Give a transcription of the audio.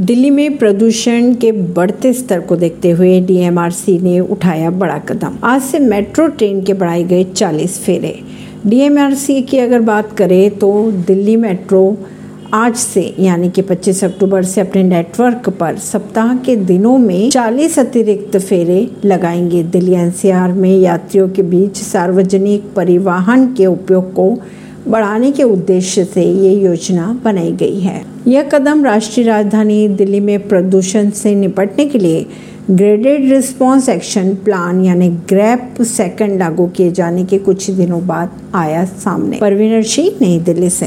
दिल्ली में प्रदूषण के बढ़ते स्तर को देखते हुए डीएमआरसी ने उठाया बड़ा कदम। आज से मेट्रो ट्रेन के बढ़ाए गए 40 फेरे। डीएमआरसी की अगर बात करें तो दिल्ली मेट्रो आज से, यानी कि 25 अक्टूबर से अपने नेटवर्क पर सप्ताह के दिनों में 40 अतिरिक्त फेरे लगाएँगे। दिल्ली एनसीआर में यात्रियों के बीच सार्वजनिक परिवहन के उपयोग को बढ़ाने के उद्देश्य से ये योजना बनाई गई है। यह कदम राष्ट्रीय राजधानी दिल्ली में प्रदूषण से निपटने के लिए ग्रेडेड रिस्पॉन्स एक्शन प्लान यानी ग्रैप सेकंड लागू किए जाने के कुछ दिनों बाद आया सामने। परवीनर सिंह नई दिल्ली से।